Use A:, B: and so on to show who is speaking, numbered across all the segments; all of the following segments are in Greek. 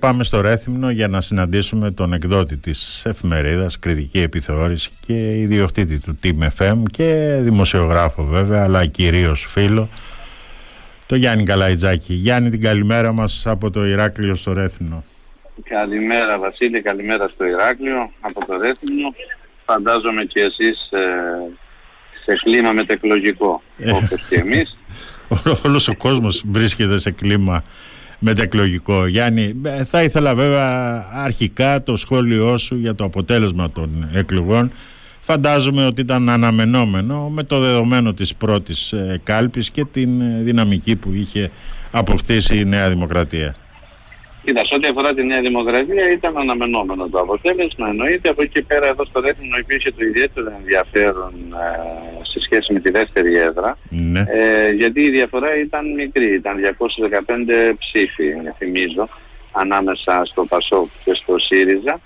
A: Πάμε στο Ρέθυμνο για να συναντήσουμε τον εκδότη της εφημερίδας, κριτική επιθεώρηση και ιδιοκτήτη του Team FM και δημοσιογράφο βέβαια, αλλά κυρίως φίλο, το Γιάννη Καλαϊτζάκη. Γιάννη την καλημέρα μας από το Ηράκλειο στο Ρέθυμνο.
B: Καλημέρα Βασίλη, καλημέρα στο Ηράκλειο από το Ρέθυμνο. Φαντάζομαι και εσείς ε, σε κλίμα μετεκλογικό ε. όπως και εμείς.
A: Όλος ο κόσμος βρίσκεται σε κλίμα μετεκλογικό. Γιάννη, ε, θα ήθελα βέβαια αρχικά το σχόλιο σου για το αποτέλεσμα των εκλογών. Φαντάζομαι ότι ήταν αναμενόμενο με το δεδομένο της πρώτης ε, κάλπης και την ε, δυναμική που είχε αποκτήσει η Νέα Δημοκρατία.
B: Κοίτα, σε ό,τι αφορά τη Νέα Δημοκρατία ήταν αναμενόμενο το αποτέλεσμα. Εννοείται από εκεί και πέρα εδώ στο Ρέθινο υπήρχε το ιδιαίτερο ενδιαφέρον ε, σε σχέση με τη δεύτερη έδρα.
A: Ναι.
B: Ε, γιατί η διαφορά ήταν μικρή. Ήταν 215 ψήφοι, θυμίζω, ανάμεσα στο ΠΑΣΟΚ και στο ΣΥΡΙΖΑ.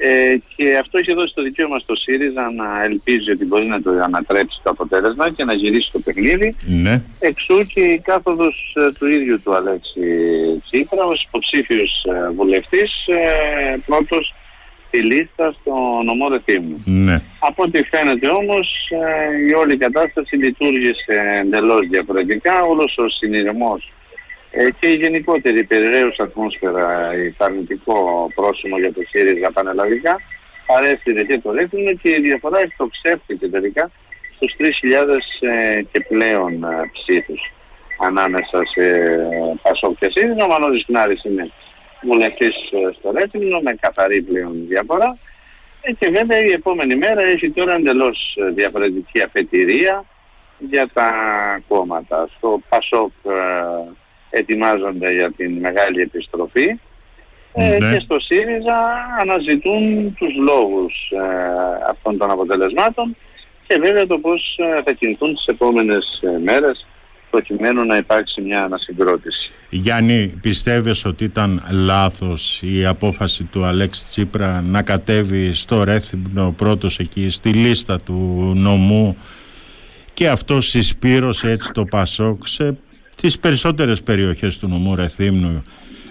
B: Ε, και αυτό έχει δώσει το δικαίωμα στο ΣΥΡΙΖΑ να ελπίζει ότι μπορεί να το ανατρέψει το αποτέλεσμα και να γυρίσει το παιχνίδι.
A: Ναι.
B: Εξού και η κάθοδος ε, του ίδιου του Αλέξη Τσίπρα ως υποψήφιος ε, βουλευτής ε, πρώτος στη λίστα στο νομό Ρεθύμνου.
A: Ναι.
B: Από ό,τι φαίνεται όμως ε, η όλη κατάσταση λειτουργήσε εντελώς διαφορετικά, όλος ο συνειρμός ε, και η γενικότερη περιραίους ατμόσφαιρα, η αρνητικό πρόσημο για το ΣΥΡΙΖΑ πανελλαδικά, παρέστηκε και το ρέθιμο και η διαφορά εκτοξεύτηκε τελικά στους 3.000 ε, και πλέον ε, ψήφους ανάμεσα σε Πασόκ και ΣΥΡΙΖΑ. Ο Μανώλης Κνάρης είναι βουλευτής στο Ρέθιμνο με καθαρή πλέον διαφορά. Ε, και βέβαια η επόμενη μέρα έχει τώρα εντελώς διαφορετική αφετηρία για τα κόμματα. Στο Πασόκ ετοιμάζονται για την μεγάλη επιστροφή ε, ναι. και στο ΣΥΡΙΖΑ αναζητούν τους λόγους ε, αυτών των αποτελεσμάτων και βέβαια το πώς ε, θα κινηθούν τις επόμενες μέρες προκειμένου να υπάρξει μια ανασυγκρότηση.
A: Γιάννη, πιστεύεις ότι ήταν λάθος η απόφαση του Αλέξη Τσίπρα να κατέβει στο Ρέθυμπνο πρώτος εκεί στη λίστα του νομού και αυτό συσπήρωσε έτσι το Πασόκ σε τις περισσότερες περιοχές του νομού Ρεθύμνου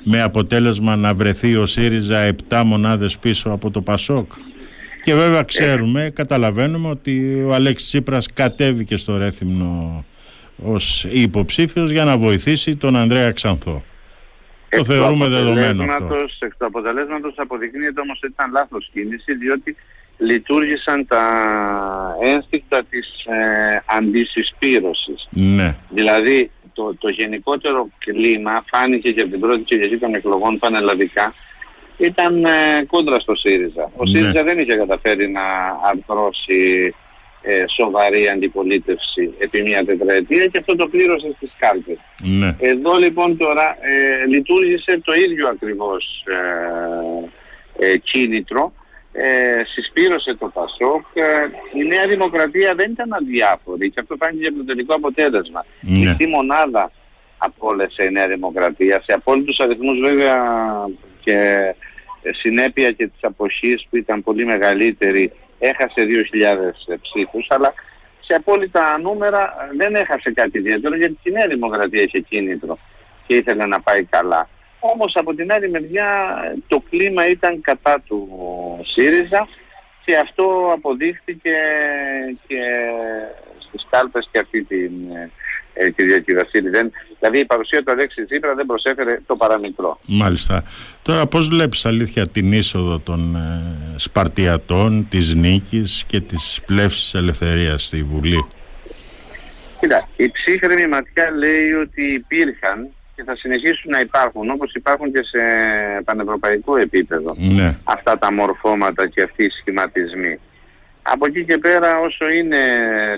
A: με αποτέλεσμα να βρεθεί ο ΣΥΡΙΖΑ 7 μονάδες πίσω από το ΠΑΣΟΚ. Και βέβαια ξέρουμε, καταλαβαίνουμε ότι ο Αλέξης Τσίπρας κατέβηκε στο Ρέθυμνο ως υποψήφιος για να βοηθήσει τον Ανδρέα Ξανθό. το θεωρούμε δεδομένο αυτό.
B: Εκ του αποτελέσματος αποδεικνύεται όμως ότι ήταν λάθος κίνηση διότι λειτουργήσαν τα ένστικτα της ε, αντισυσπήρωσης.
A: Ναι.
B: Δηλαδή το, το γενικότερο κλίμα φάνηκε και από την πρώτη Κυριακή των εκλογών πανελλαδικά ήταν ε, κόντρα στο ΣΥΡΙΖΑ. Ο ναι. ΣΥΡΙΖΑ δεν είχε καταφέρει να αρθρώσει ε, σοβαρή αντιπολίτευση επί μια τετραετία και αυτό το πλήρωσε στις κάλπες.
A: Ναι.
B: Εδώ λοιπόν τώρα ε, λειτουργήσε το ίδιο ακριβώς ε, ε, κίνητρο ε, συσπήρωσε το ΠΑΣΟΚ. Ε, η Νέα Δημοκρατία δεν ήταν αδιάφορη και αυτό φάνηκε από το τελικό αποτέλεσμα.
A: Ναι.
B: Η μονάδα απόλυσε η Νέα Δημοκρατία. Σε απόλυτους αριθμούς βέβαια και συνέπεια και της αποχής που ήταν πολύ μεγαλύτερη έχασε 2.000 ψήφους αλλά σε απόλυτα νούμερα δεν έχασε κάτι ιδιαίτερο γιατί η Νέα Δημοκρατία είχε κίνητρο και ήθελε να πάει καλά. Όμως από την άλλη μεριά το κλίμα ήταν κατά του ΣΥΡΙΖΑ και αυτό αποδείχθηκε και στις κάλπες και αυτή την, ε, τη διακυβασίλη. Δεν, δηλαδή η παρουσία του Αλέξη Τσίπρα δεν προσέφερε το παραμικρό.
A: Μάλιστα. Τώρα πώς βλέπεις αλήθεια την είσοδο των ε, Σπαρτιατών, της νίκης και της πλεύσης ελευθερίας στη Βουλή;
B: Κοίτα, η ψύχρεμη ματιά λέει ότι υπήρχαν και θα συνεχίσουν να υπάρχουν όπως υπάρχουν και σε πανευρωπαϊκό επίπεδο
A: ναι.
B: αυτά τα μορφώματα και αυτοί οι σχηματισμοί. Από εκεί και πέρα όσο είναι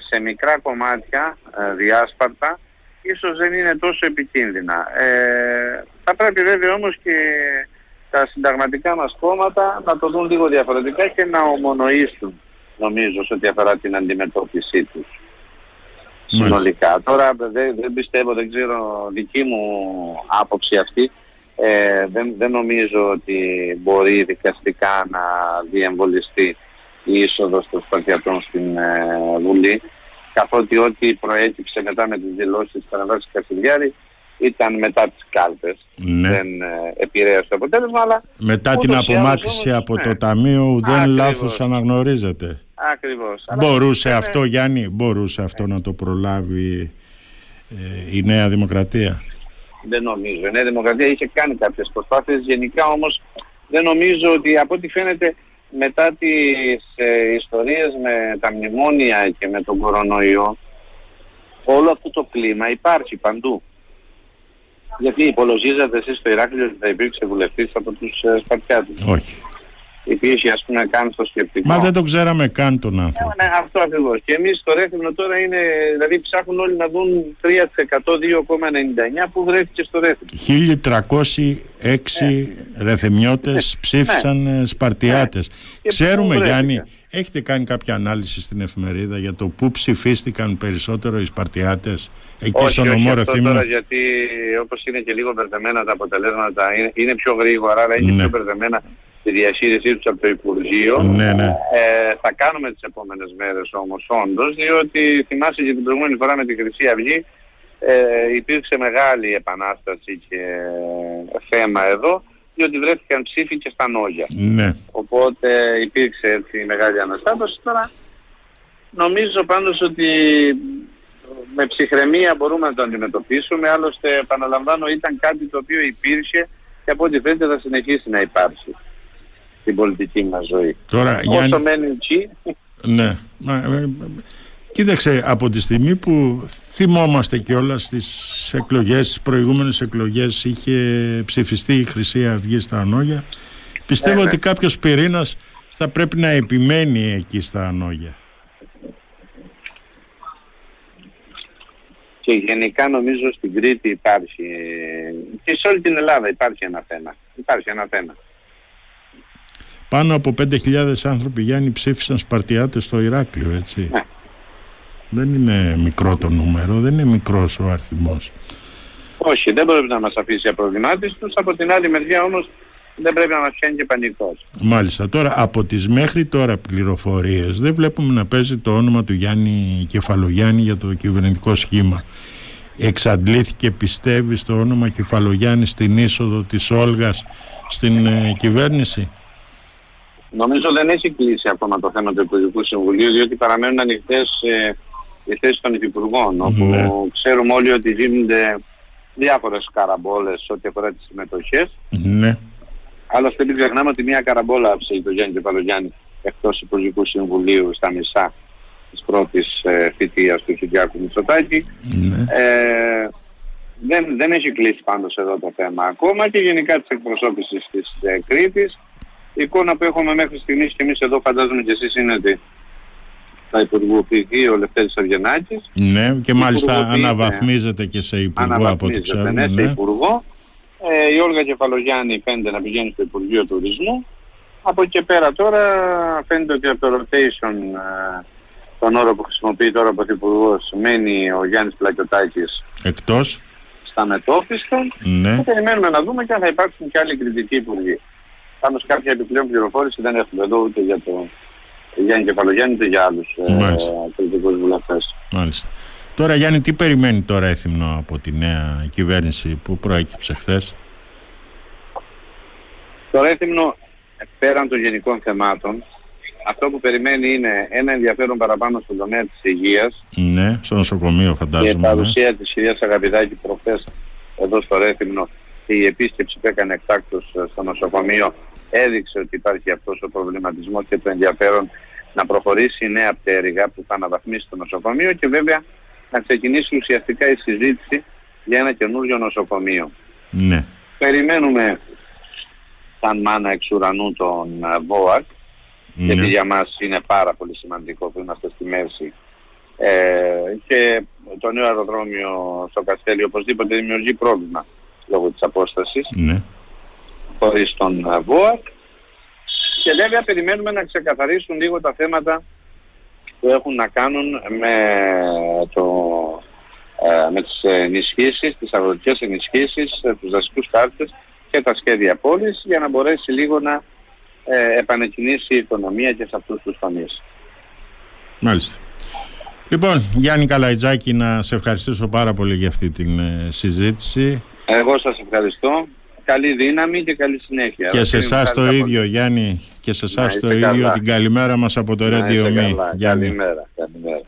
B: σε μικρά κομμάτια ε, διάσπαρτα ίσως δεν είναι τόσο επικίνδυνα. Ε, θα πρέπει βέβαια όμως και τα συνταγματικά μας κόμματα να το δουν λίγο διαφορετικά και να ομονοήσουν νομίζω σε ό,τι αφορά την αντιμετώπιση τους συνολικά. Τώρα δεν, δεν πιστεύω, δεν ξέρω δική μου άποψη αυτή. Ε, δεν, δεν νομίζω ότι μπορεί δικαστικά να διεμβολιστεί η είσοδος των Σπαρτιατών στην ε, Βουλή καθότι ό,τι προέκυψε μετά με τις δηλώσεις της Παναγιώτης Κασιλιάρη ήταν μετά τις κάλπες.
A: Ναι.
B: Δεν ε, επηρέασε το αποτέλεσμα, αλλά...
A: Μετά την
B: ούτως ή
A: απομάκρυση
B: άλλως,
A: από
B: ναι.
A: το Ταμείο δεν
B: Ακριβώς.
A: λάθος αναγνωρίζεται.
B: Ακριβώς. Αλλά
A: Μπορούσε
B: είναι-
A: αυτό Γιάννη, μπορούσε αυτό να το προλάβει ε, η Νέα Δημοκρατία;
B: Δεν νομίζω. Η Νέα Δημοκρατία είχε κάνει κάποιες προσπάθειες. Γενικά όμως δεν νομίζω ότι από ό,τι φαίνεται μετά τις ε, ιστορίες με τα μνημόνια και με τον κορονοϊό όλο αυτό το κλίμα υπάρχει παντού. Γιατί υπολογίζατε εσείς στο Ηράκλειο ότι θα υπήρξε βουλευτής από τους ε, Σπαρτιάτες.
A: Όχι.
B: Υπήρχε ας πούμε καν στο σκεπτικό.
A: Μα δεν το ξέραμε καν τον άνθρωπο.
B: Ναι, αυτό ακριβώς. Και εμείς στο Ρέθυμνο τώρα είναι, δηλαδή ψάχνουν όλοι να δουν 3% 2,99 που βρέθηκε στο Ρέθυμνο.
A: 1306 ρεθεμιώτες ψήφισαν ε, Σπαρτιάτες.
B: Ναι. Και
A: Ξέρουμε
B: πού
A: Γιάννη,
B: βρέθηκαν.
A: έχετε κάνει κάποια ανάλυση στην εφημερίδα για το πού ψηφίστηκαν περισσότερο οι Σπαρτιάτες; Εκεί
B: όχι,
A: στον
B: όχι,
A: νομό
B: αυτό
A: Ρεθύμνο.
B: τώρα γιατί όπως είναι και λίγο μπερδεμένα τα αποτελέσματα είναι, είναι πιο γρήγορα αλλά είναι
A: Ναι.
B: πιο μπερδεμένα τη διαχείρισή τους από το Υπουργείο.
A: Ναι, ναι.
B: Ε, θα κάνουμε τις επόμενες μέρες όμως όντως διότι θυμάσαι και την προηγούμενη φορά με τη Χρυσή Αυγή ε, υπήρξε μεγάλη επανάσταση και θέμα εδώ διότι βρέθηκαν ψήφοι και στα νόγια.
A: Ναι.
B: Οπότε υπήρξε έτσι μεγάλη αναστάτωση. Τώρα νομίζω πάντως ότι με ψυχραιμία μπορούμε να το αντιμετωπίσουμε. Άλλωστε επαναλαμβάνω ήταν κάτι το οποίο υπήρχε και από ό,τι φαίνεται θα συνεχίσει να υπάρχει στην πολιτική μας ζωή.
A: Τώρα
B: Όσο
A: Γιάννη,
B: μένει εκεί,
A: ναι. Μα, ε, Κοίταξε, από τη στιγμή που θυμόμαστε κιόλας στις εκλογές, στις προηγούμενες εκλογές είχε ψηφιστεί η Χρυσή Αυγή στα Ανόγια, πιστεύω
B: Ναι, ναι.
A: ότι κάποιος πυρήνας θα πρέπει να επιμένει εκεί στα Ανόγια.
B: και γενικά νομίζω στην Κρήτη υπάρχει ε, και σε όλη την Ελλάδα υπάρχει ένα θέμα. Υπάρχει ένα θέμα.
A: Πάνω από 5.000 άνθρωποι Γιάννη ψήφισαν Σπαρτιάτες στο Ηράκλειο, έτσι.
B: Ναι.
A: Δεν είναι μικρό το νούμερο, δεν είναι μικρός ο αριθμός.
B: Όχι, δεν πρέπει να μας αφήσει απροβλημάτιστος. Από την άλλη μεριά όμως δεν πρέπει να μας πιάνει και πανικός.
A: Μάλιστα. Τώρα από τις μέχρι τώρα πληροφορίες δεν βλέπουμε να παίζει το όνομα του Γιάννη Κεφαλογιάννη για το κυβερνητικό σχήμα. Εξαντλήθηκε πιστεύει στο όνομα Κεφαλογιάννη στην είσοδο της Όλγας στην ε, κυβέρνηση;
B: Νομίζω δεν έχει κλείσει ακόμα το θέμα του Υπουργικού Συμβουλίου, διότι παραμένουν ανοιχτές ε, οι θέσεις των Υφυπουργών, όπου
A: Ναι.
B: ξέρουμε όλοι ότι γίνονται διάφορες καραμπόλες ό,τι αφορά τις συμμετοχές.
A: Ναι.
B: Άλλωστε μην ξεχνάμε ότι μια καραμπόλα άφησε το Γιάννη Κεφαλογιάννη εκτός Υπουργικού Συμβουλίου στα μισά της πρώτης ε, θητείας του Κυριάκου Μητσοτάκη.
A: ναι.
B: Ε, δεν, δεν έχει κλείσει πάντως εδώ το θέμα ακόμα και γενικά της εκπροσώπησης της ε, Κρήτης. Η εικόνα που έχουμε μέχρι στιγμής και εμείς εδώ φαντάζομαι και εσείς είναι ότι θα υπουργοποιηθεί ο Λευτέρης Αργενάκης.
A: Ναι, και μάλιστα
B: Υπουργοποιείται.
A: αναβαθμίζεται και σε υπουργό από ό,τι
B: Αναβαθμίζεται,
A: ξέρουμε.
B: ναι, σε
A: Ναι.
B: υπουργό. Ε, η Όλγα Κεφαλογιάννη φαίνεται να πηγαίνει στο Υπουργείο Τουρισμού. Από εκεί και πέρα τώρα φαίνεται ότι από το rotation ε, τον όρο που χρησιμοποιεί τώρα ο Πρωθυπουργός μένει ο Γιάννης Πλακιωτάκης
A: Εκτός.
B: στα μετόφιστα.
A: Ναι.
B: Και περιμένουμε να δούμε και αν θα υπάρξουν και άλλοι κριτικοί υπουργοί. Πάνω σε κάποια επιπλέον πληροφόρηση δεν έχουμε εδώ ούτε για το Γιάννη Κεφαλογιάννη ούτε για άλλους ε,
A: Μάλιστα.
B: κριτικούς βουλευτές.
A: Μάλιστα. Τώρα Γιάννη, τι περιμένει τώρα έθιμνο από τη νέα κυβέρνηση που προέκυψε χθες;
B: Το Ρέθυμνο, πέραν των γενικών θεμάτων, αυτό που περιμένει είναι ένα ενδιαφέρον παραπάνω στον τομέα της υγείας
A: Ναι, στο νοσοκομείο
B: και η
A: φαντάζομαι. ναι.
B: παρουσία της κυρίας Αγαπηδάκη προχθές εδώ στο Ρέθυμνο και η επίσκεψη που έκανε εκτάκτως ε, στο νοσοκομείο έδειξε ότι υπάρχει αυτός ο προβληματισμός και το ενδιαφέρον να προχωρήσει η νέα πτέρυγα που θα αναβαθμίσει το νοσοκομείο και βέβαια να ξεκινήσει ουσιαστικά η συζήτηση για ένα καινούριο νοσοκομείο.
A: Ναι.
B: Περιμένουμε σαν μάνα εξ ουρανού τον ε, ΒΟΑΚ γιατί
A: ναι.
B: για μας είναι πάρα πολύ σημαντικό που είμαστε στη μέση ε, και το νέο αεροδρόμιο στο Καστέλι οπωσδήποτε δημιουργεί πρόβλημα λόγω της απόστασης
A: ναι.
B: χωρίς τον ε, ΒΟΑΚ και βέβαια περιμένουμε να ξεκαθαρίσουν λίγο τα θέματα που έχουν να κάνουν με, το, ε, με τις ενισχύσεις, τις αγροτικές ενισχύσεις, ε, τους δασικούς κάρτες και τα σχέδια πόλης για να μπορέσει λίγο να ε, επανεκκινήσει η οικονομία και σε αυτούς τους τομείς.
A: Μάλιστα. Λοιπόν, Γιάννη Καλαϊτζάκη, να σε ευχαριστήσω πάρα πολύ για αυτή την ε, συζήτηση.
B: Εγώ σας ευχαριστώ. Καλή δύναμη και καλή συνέχεια.
A: Και σε εσάς το ίδιο, Γιάννη, και σε εσάς το ίδιο την καλημέρα μας από το Radio Me.
B: Καλημέρα, καλημέρα.